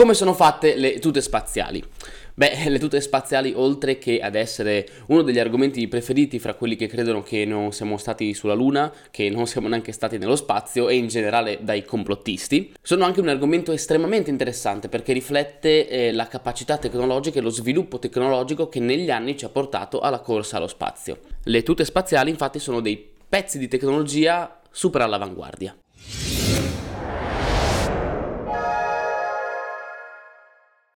Come sono fatte le tute spaziali? Beh, le tute spaziali, oltre che ad essere uno degli argomenti preferiti fra quelli che credono che non siamo stati sulla Luna, che non siamo neanche stati nello spazio e in generale dai complottisti, sono anche un argomento estremamente interessante perché riflette eh, la capacità tecnologica e lo sviluppo tecnologico che negli anni ci ha portato alla corsa allo spazio. Le tute spaziali infatti sono dei pezzi di tecnologia super all'avanguardia.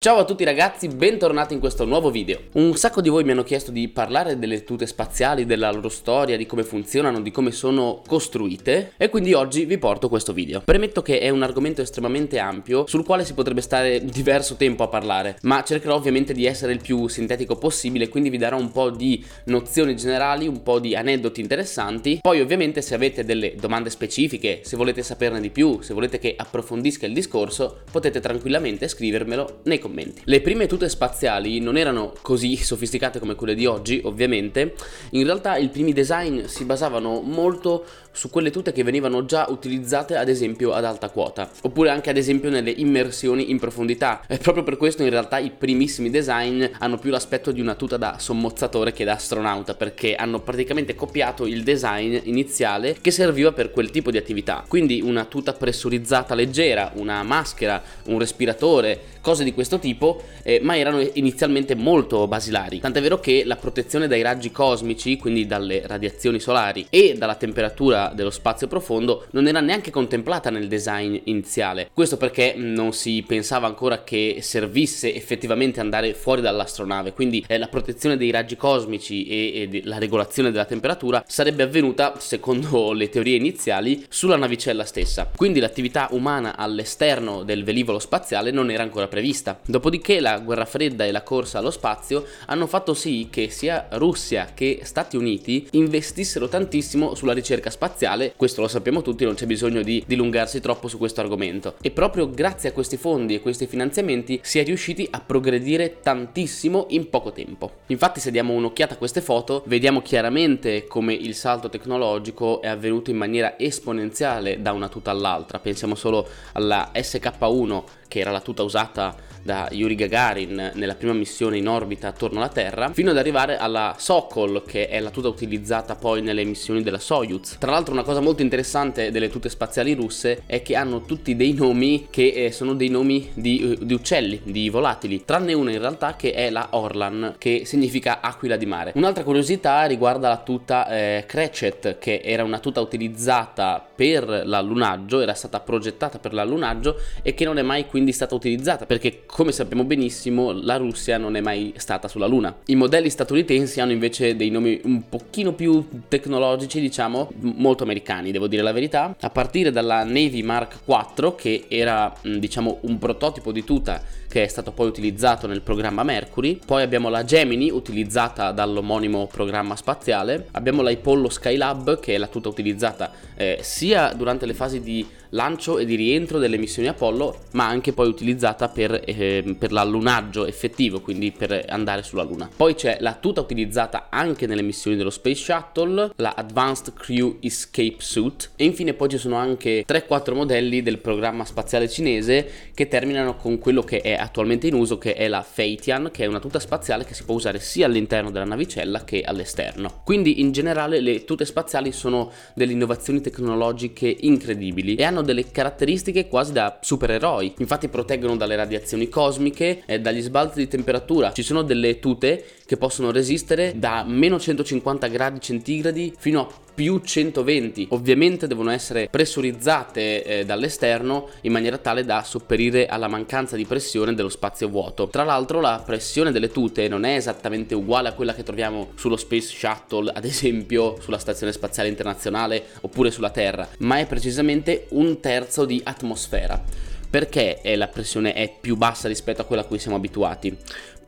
Ciao a tutti ragazzi, bentornati in questo nuovo video. Un sacco di voi mi hanno chiesto di parlare delle tute spaziali, della loro storia, di come funzionano, di come sono costruite e quindi oggi vi porto questo video. Premetto che è un argomento estremamente ampio sul quale si potrebbe stare diverso tempo a parlare, ma cercherò ovviamente di essere il più sintetico possibile, quindi vi darò un po' di nozioni generali, un po' di aneddoti interessanti. Poi ovviamente se avete delle domande specifiche, se volete saperne di più, se volete che approfondisca il discorso, potete tranquillamente scrivermelo nei commenti commenti. Le prime tute spaziali non erano così sofisticate come quelle di oggi, ovviamente. In realtà i primi design si basavano molto su quelle tute che venivano già utilizzate ad esempio ad alta quota, oppure anche ad esempio nelle immersioni in profondità. E proprio per questo in realtà i primissimi design hanno più l'aspetto di una tuta da sommozzatore che da astronauta, perché hanno praticamente copiato il design iniziale che serviva per quel tipo di attività. Quindi una tuta pressurizzata leggera, una maschera, un respiratore, cose di questo tipo, eh, ma erano inizialmente molto basilari. Tant'è vero che la protezione dai raggi cosmici, quindi dalle radiazioni solari e dalla temperatura dello spazio profondo, non era neanche contemplata nel design iniziale. Questo perché non si pensava ancora che servisse effettivamente andare fuori dall'astronave, quindi eh, la protezione dei raggi cosmici e, e la regolazione della temperatura sarebbe avvenuta, secondo le teorie iniziali, sulla navicella stessa. Quindi l'attività umana all'esterno del velivolo spaziale non era ancora prevista. Dopodiché la guerra fredda e la corsa allo spazio hanno fatto sì che sia Russia che Stati Uniti investissero tantissimo sulla ricerca spaziale, questo lo sappiamo tutti, non c'è bisogno di dilungarsi troppo su questo argomento. E proprio grazie a questi fondi e questi finanziamenti si è riusciti a progredire tantissimo in poco tempo. Infatti se diamo un'occhiata a queste foto vediamo chiaramente come il salto tecnologico è avvenuto in maniera esponenziale da una tuta all'altra. Pensiamo solo alla SK1 che era la tuta usata da Yuri Gagarin nella prima missione in orbita attorno alla Terra, fino ad arrivare alla Sokol, che è la tuta utilizzata poi nelle missioni della Soyuz. Tra l'altro una cosa molto interessante delle tute spaziali russe è che hanno tutti dei nomi che eh, sono dei nomi di, uh, di, uccelli, di volatili, tranne una in realtà che è la Orlan, che significa aquila di mare. Un'altra curiosità riguarda la tuta eh, Crecet, che era una tuta utilizzata per l'allunaggio, era stata progettata per l'allunaggio e che non è mai quindi stata utilizzata perché come sappiamo benissimo la Russia non è mai stata sulla Luna. I modelli statunitensi hanno invece dei nomi un pochino più tecnologici, diciamo, molto americani, devo dire la verità, a partire dalla Navy Mark IV che era diciamo un prototipo di tuta che è stato poi utilizzato nel programma Mercury, poi abbiamo la Gemini utilizzata dall'omonimo programma spaziale, abbiamo la Apollo Skylab che è la tuta utilizzata eh, sia durante le fasi di lancio e di rientro delle missioni Apollo, ma anche poi utilizzata per, eh, per l'allunaggio effettivo, quindi per andare sulla Luna. Poi c'è la tuta utilizzata anche nelle missioni dello Space Shuttle, la Advanced Crew Escape Suit. E infine poi ci sono anche 3-4 modelli del programma spaziale cinese che terminano con quello che è attualmente in uso che è la Feitian, che è una tuta spaziale che si può usare sia all'interno della navicella che all'esterno. Quindi in generale le tute spaziali sono delle innovazioni tecnologiche incredibili e hanno delle caratteristiche quasi da supereroi. Infatti proteggono dalle radiazioni cosmiche e dagli sbalzi di temperatura. Ci sono delle tute che possono resistere da meno 150 gradi centigradi fino a più 120. Ovviamente devono essere pressurizzate eh, dall'esterno in maniera tale da sopperire alla mancanza di pressione dello spazio vuoto. Tra l'altro la pressione delle tute non è esattamente uguale a quella che troviamo sullo Space Shuttle, ad esempio sulla Stazione Spaziale Internazionale oppure sulla Terra, ma è precisamente un terzo di atmosfera. Perché la pressione è più bassa rispetto a quella a cui siamo abituati?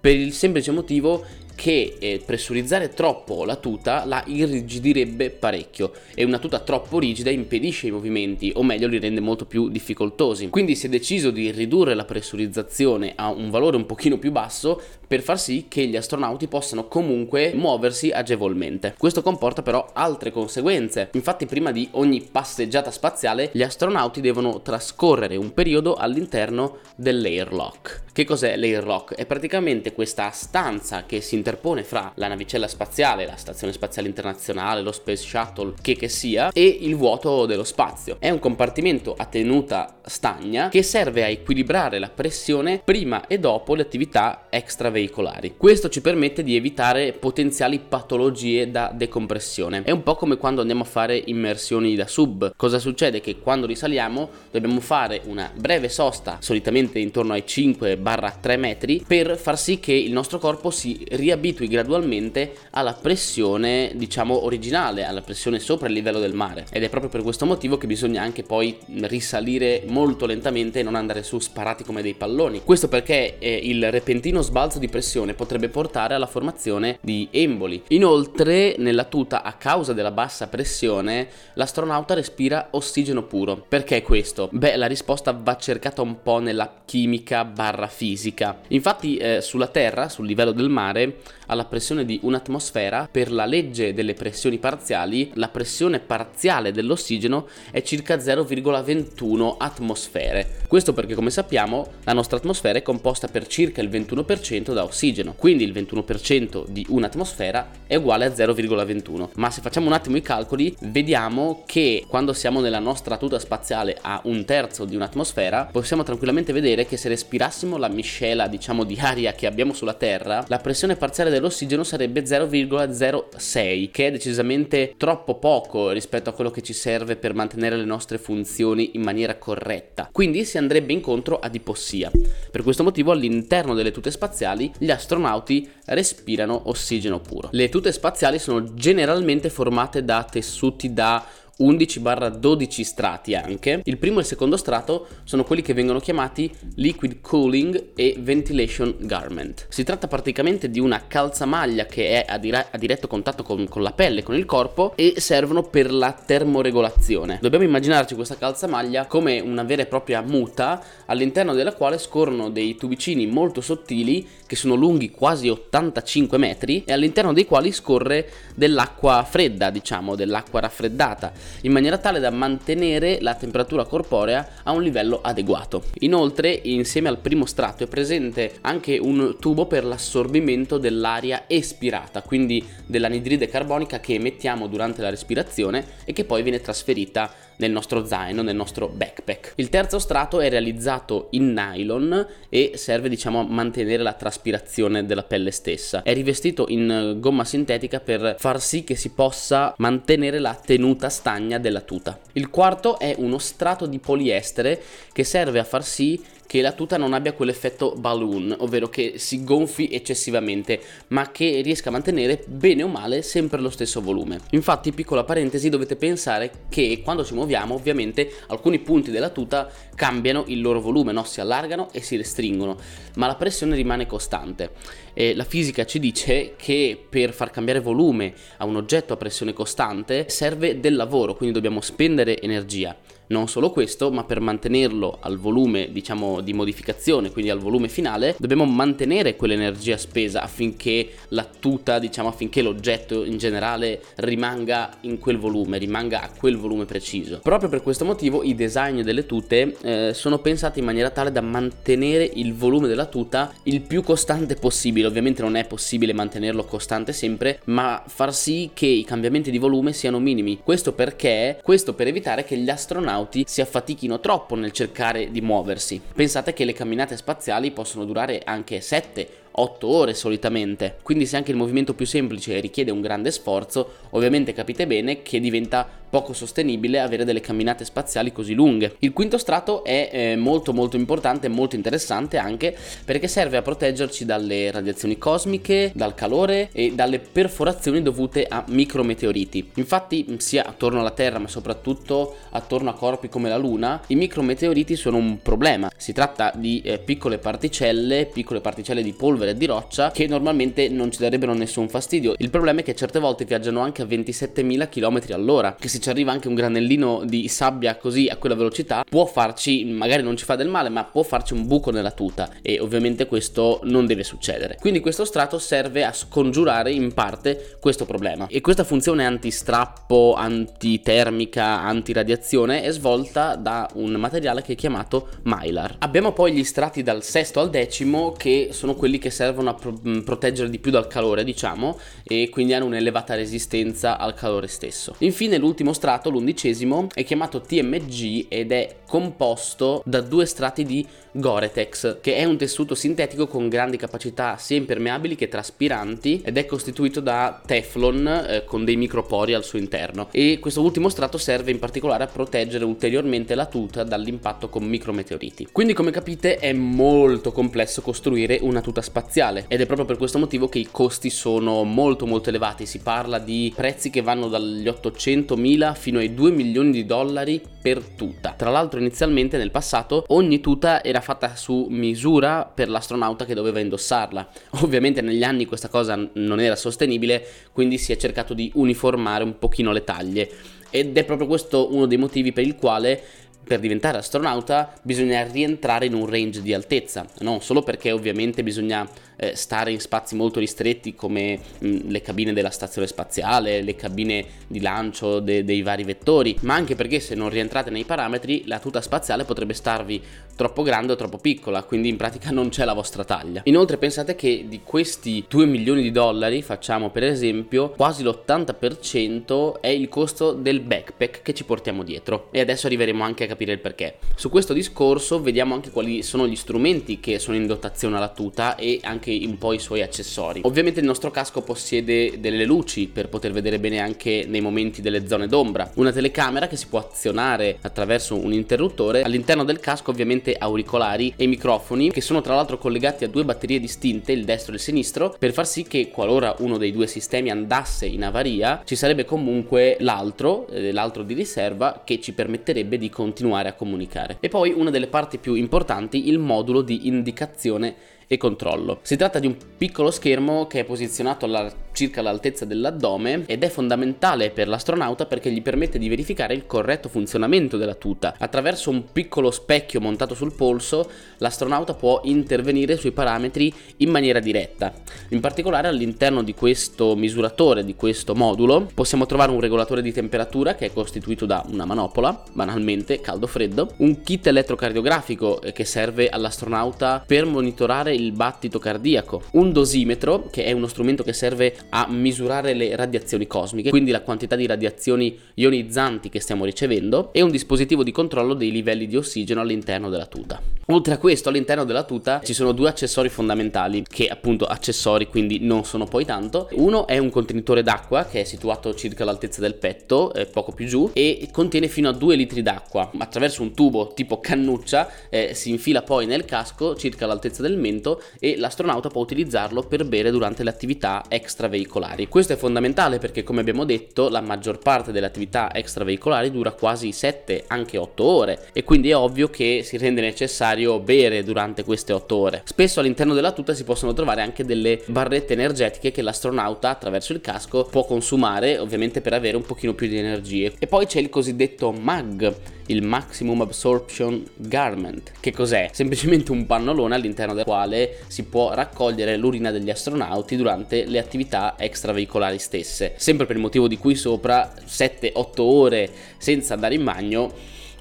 per il semplice motivo che eh, pressurizzare troppo la tuta la irrigidirebbe parecchio e una tuta troppo rigida impedisce i movimenti o meglio li rende molto più difficoltosi. Quindi si è deciso di ridurre la pressurizzazione a un valore un pochino più basso per far sì che gli astronauti possano comunque muoversi agevolmente. Questo comporta però altre conseguenze. Infatti prima di ogni passeggiata spaziale gli astronauti devono trascorrere un periodo all'interno dell'airlock. Che cos'è l'airlock? È praticamente questa stanza che si interpone fra la navicella spaziale, la stazione spaziale internazionale, lo Space Shuttle, che che sia, e il vuoto dello spazio. È un compartimento a tenuta stagna che serve a equilibrare la pressione prima e dopo le attività extraveicolari. Questo ci permette di evitare potenziali patologie da decompressione. È un po' come quando andiamo a fare immersioni da sub. Cosa succede? Che quando risaliamo dobbiamo fare una breve sosta, solitamente intorno ai 5-3 metri, per far sì che il nostro corpo si riabitui abitui gradualmente alla pressione, diciamo, originale, alla pressione sopra il livello del mare. Ed è proprio per questo motivo che bisogna anche poi risalire molto lentamente e non andare su sparati come dei palloni. Questo perché eh, il repentino sbalzo di pressione potrebbe portare alla formazione di emboli. Inoltre, nella tuta, a causa della bassa pressione, l'astronauta respira ossigeno puro. Perché questo? Beh, la risposta va cercata un po' nella chimica barra fisica. Infatti, eh, sulla Terra, sul livello del mare, alla pressione di un'atmosfera, per la legge delle pressioni parziali, la pressione parziale dell'ossigeno è circa 0,21 atmosfere. Questo perché, come sappiamo, la nostra atmosfera è composta per circa il 21% da ossigeno, quindi il 21% di un'atmosfera è uguale a 0,21. Ma se facciamo un attimo i calcoli, vediamo che quando siamo nella nostra tuta spaziale a un terzo di un'atmosfera, possiamo tranquillamente vedere che se respirassimo la miscela, diciamo, di aria che abbiamo sulla Terra, la pressione parziale dell'ossigeno sarebbe 0,06, che è decisamente troppo poco rispetto a quello che ci serve per mantenere le nostre funzioni in maniera corretta. Quindi si andrebbe incontro ad ipossia. Per questo motivo all'interno delle tute spaziali gli astronauti respirano ossigeno puro. Le tute spaziali sono generalmente formate da tessuti da 11-12 strati anche. Il primo e il secondo strato sono quelli che vengono chiamati liquid cooling e ventilation garment. Si tratta praticamente di una calzamaglia che è a, dire- a diretto contatto con, con, la pelle, con il corpo e servono per la termoregolazione. Dobbiamo immaginarci questa calzamaglia come una vera e propria muta all'interno della quale scorrono dei tubicini molto sottili che sono lunghi quasi 85 metri e all'interno dei quali scorre dell'acqua fredda, diciamo, dell'acqua raffreddata in maniera tale da mantenere la temperatura corporea a un livello adeguato. Inoltre, insieme al primo strato è presente anche un tubo per l'assorbimento dell'aria espirata, quindi dell'anidride carbonica che emettiamo durante la respirazione e che poi viene trasferita nel nostro zaino, nel nostro backpack. Il terzo strato è realizzato in nylon e serve diciamo a mantenere la traspirazione della pelle stessa. È rivestito in gomma sintetica per far sì che si possa mantenere la tenuta stagna della tuta. Il quarto è uno strato di poliestere che serve a far sì che la tuta non abbia quell'effetto balloon, ovvero che si gonfi eccessivamente, ma che riesca a mantenere bene o male sempre lo stesso volume. Infatti, piccola parentesi, dovete pensare che quando ci muoviamo, ovviamente alcuni punti della tuta cambiano il loro volume, no? si allargano e si restringono, ma la pressione rimane costante. E la fisica ci dice che per far cambiare volume a un oggetto a pressione costante serve del lavoro, quindi dobbiamo spendere energia. Non solo questo, ma per mantenerlo al volume, diciamo, di modificazione, quindi al volume finale, dobbiamo mantenere quell'energia spesa affinché la tuta, diciamo, affinché l'oggetto in generale rimanga in quel volume, rimanga a quel volume preciso. Proprio per questo motivo i design delle tute eh, sono pensati in maniera tale da mantenere il volume della tuta il più costante possibile. Ovviamente non è possibile mantenerlo costante sempre, ma far sì che i cambiamenti di volume siano minimi. Questo perché? Questo per evitare che gli astronauti astronauti si affatichino troppo nel cercare di muoversi. Pensate che le camminate spaziali possono durare anche 7 8 ore solitamente. Quindi se anche il movimento più semplice richiede un grande sforzo, ovviamente capite bene che diventa poco sostenibile avere delle camminate spaziali così lunghe. Il quinto strato è eh, molto molto importante e molto interessante anche perché serve a proteggerci dalle radiazioni cosmiche, dal calore e dalle perforazioni dovute a micrometeoriti. Infatti sia attorno alla Terra ma soprattutto attorno a corpi come la Luna i micrometeoriti sono un problema. Si tratta di eh, piccole particelle, piccole particelle di polvere e di roccia che normalmente non ci darebbero nessun fastidio. Il problema è che certe volte viaggiano anche a 27.000 km all'ora, che se ci arriva anche un granellino di sabbia così a quella velocità può farci, magari non ci fa del male, ma può farci un buco nella tuta e ovviamente questo non deve succedere. Quindi questo strato serve a scongiurare in parte questo problema e questa funzione antistrappo, antitermica, antiradiazione è svolta da un materiale che è chiamato Mylar. Abbiamo poi gli strati dal sesto al decimo che sono quelli che servono a pro- proteggere di più dal calore, diciamo, e quindi hanno un'elevata resistenza al calore stesso. Infine l'ultimo strato, l'undicesimo, è chiamato TMG ed è composto da due strati di Gore-Tex, che è un tessuto sintetico con grandi capacità sia impermeabili che traspiranti ed è costituito da Teflon eh, con dei micropori al suo interno e questo ultimo strato serve in particolare a proteggere ulteriormente la tuta dall'impatto con micrometeoriti. Quindi come capite è molto complesso costruire una tuta spaziale ed è proprio per questo motivo che i costi sono molto molto elevati, si parla di prezzi che vanno dagli 800 mila fino ai 2 milioni di dollari per tuta. Tra l'altro inizialmente nel passato ogni tuta era fatta su misura per l'astronauta che doveva indossarla. Ovviamente negli anni questa cosa non era sostenibile, quindi si è cercato di uniformare un pochino le taglie ed è proprio questo uno dei motivi per il quale per diventare astronauta bisogna rientrare in un range di altezza, non solo perché ovviamente bisogna eh, stare in spazi molto ristretti come mh, le cabine della stazione spaziale, le cabine di lancio de- dei vari vettori, ma anche perché se non rientrate nei parametri la tuta spaziale potrebbe starvi troppo grande o troppo piccola, quindi in pratica non c'è la vostra taglia. Inoltre pensate che di questi 2 milioni di dollari, facciamo per esempio, quasi l'80% è il costo del backpack che ci portiamo dietro e adesso arriveremo anche a capire il perché. Su questo discorso vediamo anche quali sono gli strumenti che sono in dotazione alla tuta e anche anche un po' i suoi accessori. Ovviamente il nostro casco possiede delle luci per poter vedere bene anche nei momenti delle zone d'ombra, una telecamera che si può azionare attraverso un interruttore, all'interno del casco ovviamente auricolari e microfoni che sono tra l'altro collegati a due batterie distinte, il destro e il sinistro, per far sì che qualora uno dei due sistemi andasse in avaria ci sarebbe comunque l'altro, eh, l'altro di riserva che ci permetterebbe di continuare a comunicare. E poi una delle parti più importanti, il modulo di indicazione e controllo. Si tratta di un piccolo schermo che è posizionato alla circa l'altezza dell'addome ed è fondamentale per l'astronauta perché gli permette di verificare il corretto funzionamento della tuta. Attraverso un piccolo specchio montato sul polso, l'astronauta può intervenire sui parametri in maniera diretta. In particolare all'interno di questo misuratore, di questo modulo, possiamo trovare un regolatore di temperatura che è costituito da una manopola, banalmente caldo-freddo, un kit elettrocardiografico che serve all'astronauta per monitorare il battito cardiaco, un dosimetro che è uno strumento che serve a misurare le radiazioni cosmiche, quindi la quantità di radiazioni ionizzanti che stiamo ricevendo, e un dispositivo di controllo dei livelli di ossigeno all'interno della tuta. Oltre a questo, all'interno della tuta ci sono due accessori fondamentali, che appunto accessori quindi non sono poi tanto. Uno è un contenitore d'acqua che è situato circa all'altezza del petto, eh, poco più giù, e contiene fino a 2 litri d'acqua. Attraverso un tubo tipo cannuccia eh, si infila poi nel casco circa all'altezza del mento e l'astronauta può utilizzarlo per bere durante le attività extraveicolari. Questo è fondamentale perché come abbiamo detto la maggior parte delle attività extraveicolari dura quasi 7, anche 8 ore e quindi è ovvio che si rende necessario bere durante queste 8 ore. Spesso all'interno della tuta si possono trovare anche delle barrette energetiche che l'astronauta attraverso il casco può consumare, ovviamente per avere un pochino più di energie. E poi c'è il cosiddetto MAG, il Maximum Absorption Garment. Che cos'è? Semplicemente un pannolone all'interno del quale si può raccogliere l'urina degli astronauti durante le attività extraveicolari stesse. Sempre per il motivo di cui sopra 7-8 ore senza andare in bagno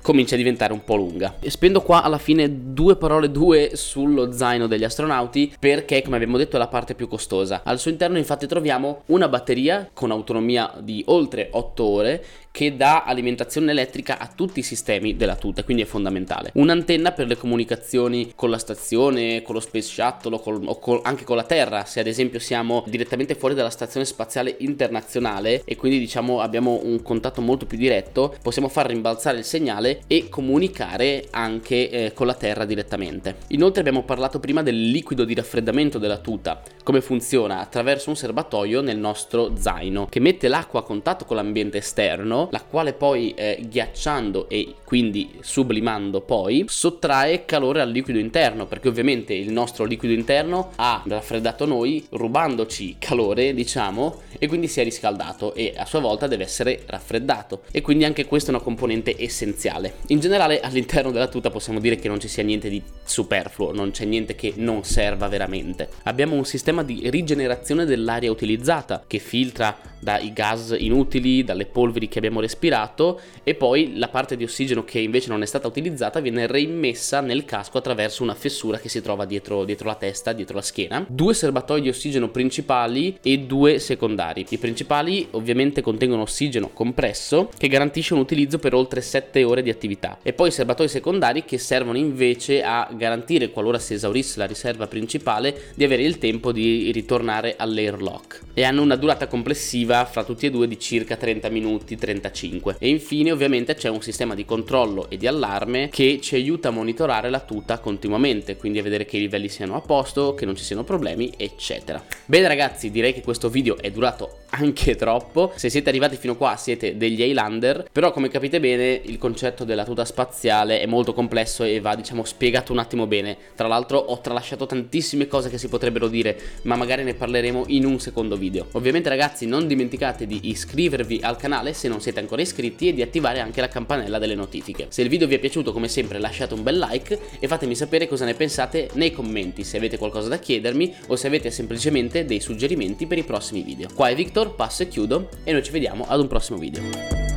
comincia a diventare un po' lunga. E spendo qua alla fine due parole due sullo zaino degli astronauti perché come abbiamo detto è la parte più costosa. Al suo interno infatti troviamo una batteria con autonomia di oltre 8 ore che dà alimentazione elettrica a tutti i sistemi della tuta, quindi è fondamentale. Un'antenna per le comunicazioni con la stazione, con lo Space Shuttle col, o col, anche con la Terra, se ad esempio siamo direttamente fuori dalla stazione spaziale internazionale e quindi diciamo abbiamo un contatto molto più diretto, possiamo far rimbalzare il segnale e comunicare anche eh, con la Terra direttamente. Inoltre abbiamo parlato prima del liquido di raffreddamento della tuta, come funziona attraverso un serbatoio nel nostro zaino che mette l'acqua a contatto con l'ambiente esterno, la quale poi eh, ghiacciando e quindi sublimando poi sottrae calore al liquido interno perché ovviamente il nostro liquido interno ha raffreddato noi rubandoci calore diciamo e quindi si è riscaldato e a sua volta deve essere raffreddato e quindi anche questa è una componente essenziale. In generale all'interno della tuta possiamo dire che non ci sia niente di superfluo, non c'è niente che non serva veramente. Abbiamo un sistema di rigenerazione dell'aria utilizzata che filtra dai gas inutili, dalle polveri che abbiamo respirato e poi la parte di ossigeno che invece non è stata utilizzata viene reimmessa nel casco attraverso una fessura che si trova dietro, dietro la testa, dietro la schiena. Due serbatoi di ossigeno principali e due secondari. I principali ovviamente contengono ossigeno compresso che garantisce un utilizzo per oltre 7 ore di attività e poi i serbatoi secondari che servono invece a garantire qualora si esaurisse la riserva principale di avere il tempo di ritornare all'airlock e hanno una durata complessiva fra tutti e due di circa 30 minuti 35 e infine ovviamente c'è un sistema di controllo e di allarme che ci aiuta a monitorare la tuta continuamente quindi a vedere che i livelli siano a posto che non ci siano problemi eccetera. Bene ragazzi direi che questo video è durato anche troppo. Se siete arrivati fino qua siete degli Highlander. Però come capite bene il concetto della tuta spaziale è molto complesso e va diciamo spiegato un attimo bene. Tra l'altro ho tralasciato tantissime cose che si potrebbero dire ma magari ne parleremo in un secondo video. Ovviamente ragazzi non dimenticate di iscrivervi al canale se non siete ancora iscritti e di attivare anche la campanella delle notifiche. Se il video vi è piaciuto come sempre lasciate un bel like e fatemi sapere cosa ne pensate nei commenti se avete qualcosa da chiedermi o se avete semplicemente dei suggerimenti per i prossimi video. Qua è Victor passo e chiudo e noi ci vediamo ad un prossimo video